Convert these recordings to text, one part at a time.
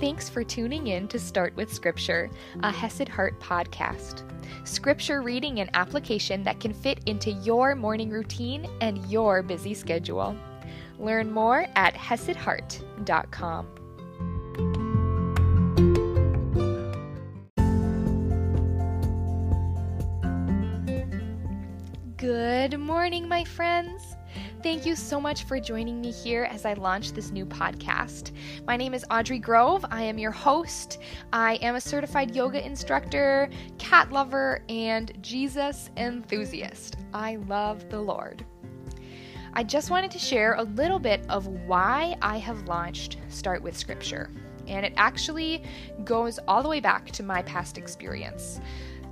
Thanks for tuning in to Start with Scripture, a Hesed Heart podcast. Scripture reading and application that can fit into your morning routine and your busy schedule. Learn more at HesedHeart.com. Good morning, my friends. Thank you so much for joining me here as I launch this new podcast. My name is Audrey Grove. I am your host. I am a certified yoga instructor, cat lover, and Jesus enthusiast. I love the Lord. I just wanted to share a little bit of why I have launched Start with Scripture. And it actually goes all the way back to my past experience.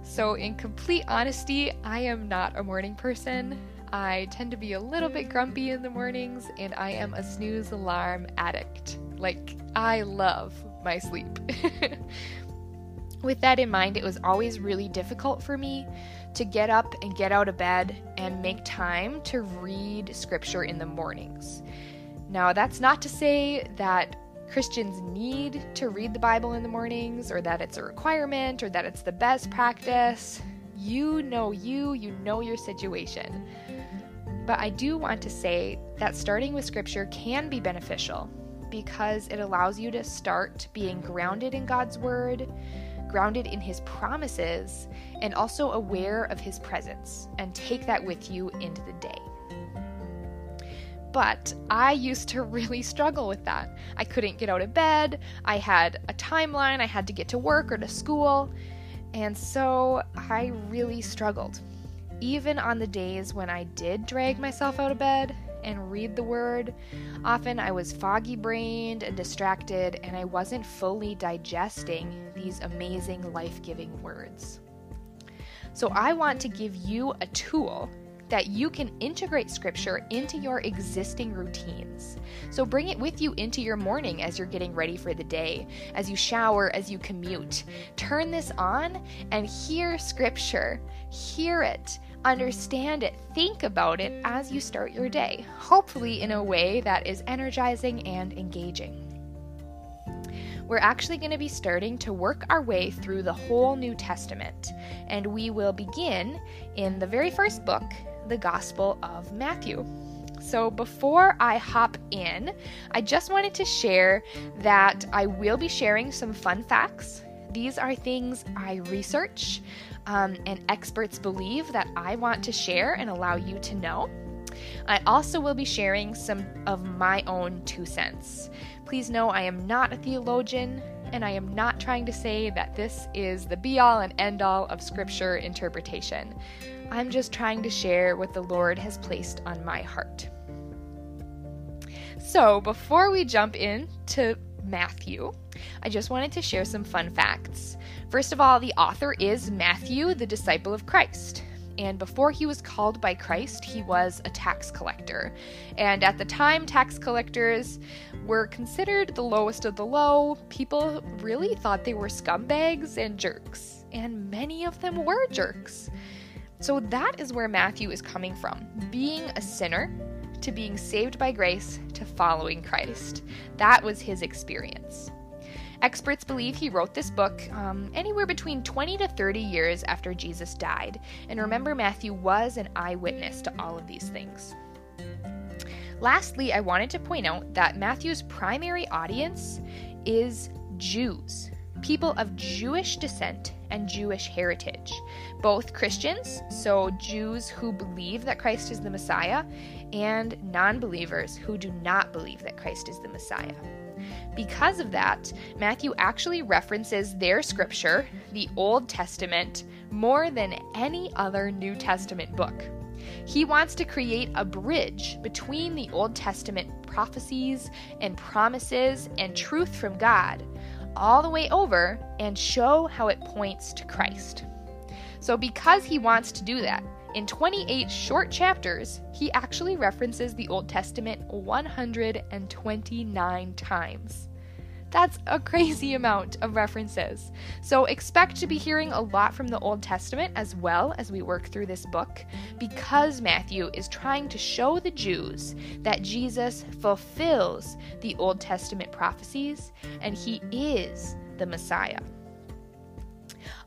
So, in complete honesty, I am not a morning person. I tend to be a little bit grumpy in the mornings, and I am a snooze alarm addict. Like, I love my sleep. With that in mind, it was always really difficult for me to get up and get out of bed and make time to read scripture in the mornings. Now, that's not to say that Christians need to read the Bible in the mornings or that it's a requirement or that it's the best practice. You know you, you know your situation. But I do want to say that starting with scripture can be beneficial because it allows you to start being grounded in God's word, grounded in his promises, and also aware of his presence, and take that with you into the day. But I used to really struggle with that. I couldn't get out of bed, I had a timeline, I had to get to work or to school, and so I really struggled. Even on the days when I did drag myself out of bed and read the word, often I was foggy brained and distracted, and I wasn't fully digesting these amazing life giving words. So, I want to give you a tool that you can integrate scripture into your existing routines. So bring it with you into your morning as you're getting ready for the day, as you shower, as you commute. Turn this on and hear scripture. Hear it understand it, think about it as you start your day, hopefully in a way that is energizing and engaging. We're actually going to be starting to work our way through the whole New Testament, and we will begin in the very first book, the Gospel of Matthew. So, before I hop in, I just wanted to share that I will be sharing some fun facts. These are things I research um, and experts believe that I want to share and allow you to know. I also will be sharing some of my own two cents. Please know I am not a theologian, and I am not trying to say that this is the be all and end all of scripture interpretation. I'm just trying to share what the Lord has placed on my heart. So, before we jump into Matthew, I just wanted to share some fun facts. First of all, the author is Matthew, the disciple of Christ. And before he was called by Christ, he was a tax collector. And at the time, tax collectors were considered the lowest of the low. People really thought they were scumbags and jerks. And many of them were jerks. So that is where Matthew is coming from being a sinner to being saved by grace to following Christ. That was his experience. Experts believe he wrote this book um, anywhere between 20 to 30 years after Jesus died. And remember, Matthew was an eyewitness to all of these things. Lastly, I wanted to point out that Matthew's primary audience is Jews, people of Jewish descent and Jewish heritage, both Christians, so Jews who believe that Christ is the Messiah, and non believers who do not believe that Christ is the Messiah. Because of that, Matthew actually references their scripture, the Old Testament, more than any other New Testament book. He wants to create a bridge between the Old Testament prophecies and promises and truth from God, all the way over, and show how it points to Christ. So, because he wants to do that, in 28 short chapters, he actually references the Old Testament 129 times. That's a crazy amount of references. So expect to be hearing a lot from the Old Testament as well as we work through this book, because Matthew is trying to show the Jews that Jesus fulfills the Old Testament prophecies and he is the Messiah.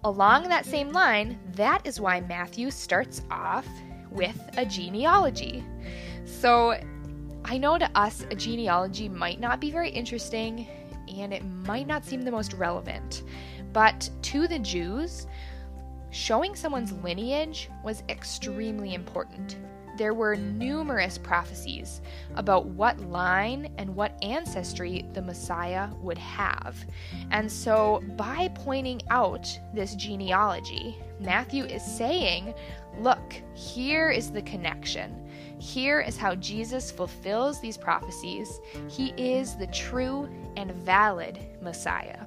Along that same line, that is why Matthew starts off with a genealogy. So I know to us, a genealogy might not be very interesting and it might not seem the most relevant. But to the Jews, showing someone's lineage was extremely important. There were numerous prophecies about what line and what ancestry the Messiah would have. And so, by pointing out this genealogy, Matthew is saying, Look, here is the connection. Here is how Jesus fulfills these prophecies. He is the true and valid Messiah.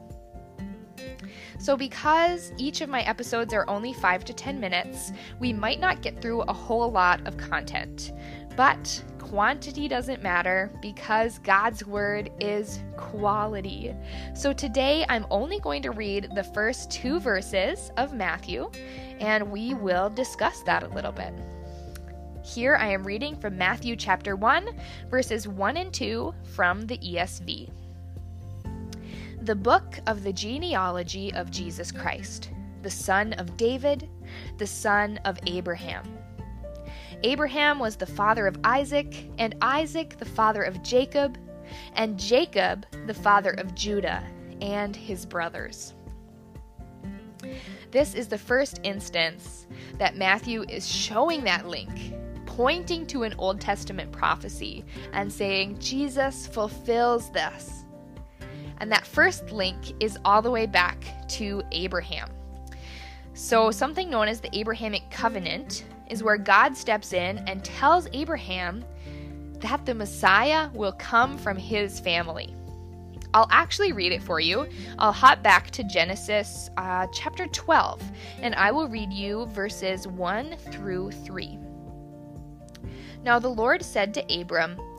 So, because each of my episodes are only 5 to 10 minutes, we might not get through a whole lot of content. But quantity doesn't matter because God's Word is quality. So, today I'm only going to read the first two verses of Matthew, and we will discuss that a little bit. Here I am reading from Matthew chapter 1, verses 1 and 2 from the ESV. The book of the genealogy of Jesus Christ, the son of David, the son of Abraham. Abraham was the father of Isaac, and Isaac the father of Jacob, and Jacob the father of Judah and his brothers. This is the first instance that Matthew is showing that link pointing to an Old Testament prophecy and saying, Jesus fulfills this. And that first link is all the way back to Abraham. So, something known as the Abrahamic covenant is where God steps in and tells Abraham that the Messiah will come from his family. I'll actually read it for you. I'll hop back to Genesis uh, chapter 12, and I will read you verses 1 through 3. Now the Lord said to Abram,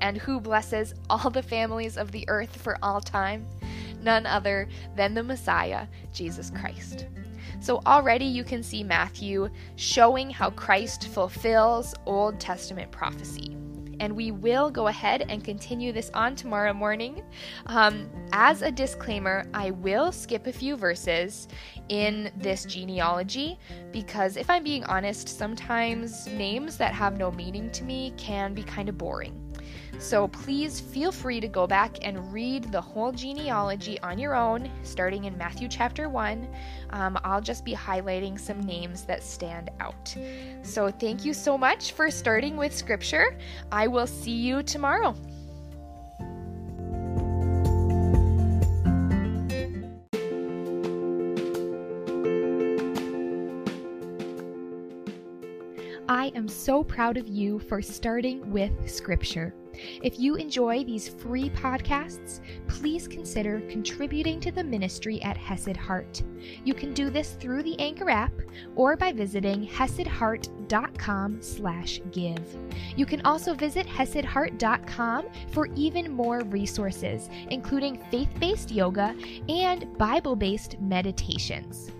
and who blesses all the families of the earth for all time? None other than the Messiah, Jesus Christ. So already you can see Matthew showing how Christ fulfills Old Testament prophecy and we will go ahead and continue this on tomorrow morning. Um, as a disclaimer, I will skip a few verses in this genealogy because, if I'm being honest, sometimes names that have no meaning to me can be kind of boring. So please feel free to go back and read the whole genealogy on your own, starting in Matthew chapter 1. Um, I'll just be highlighting some names that stand out. So thank you so much for starting with scripture. I will see you tomorrow. I am so proud of you for starting with Scripture. If you enjoy these free podcasts, please consider contributing to the ministry at Hesed Heart. You can do this through the Anchor app or by visiting hesedheart.com slash give. You can also visit hesedheart.com for even more resources, including faith-based yoga and Bible-based meditations.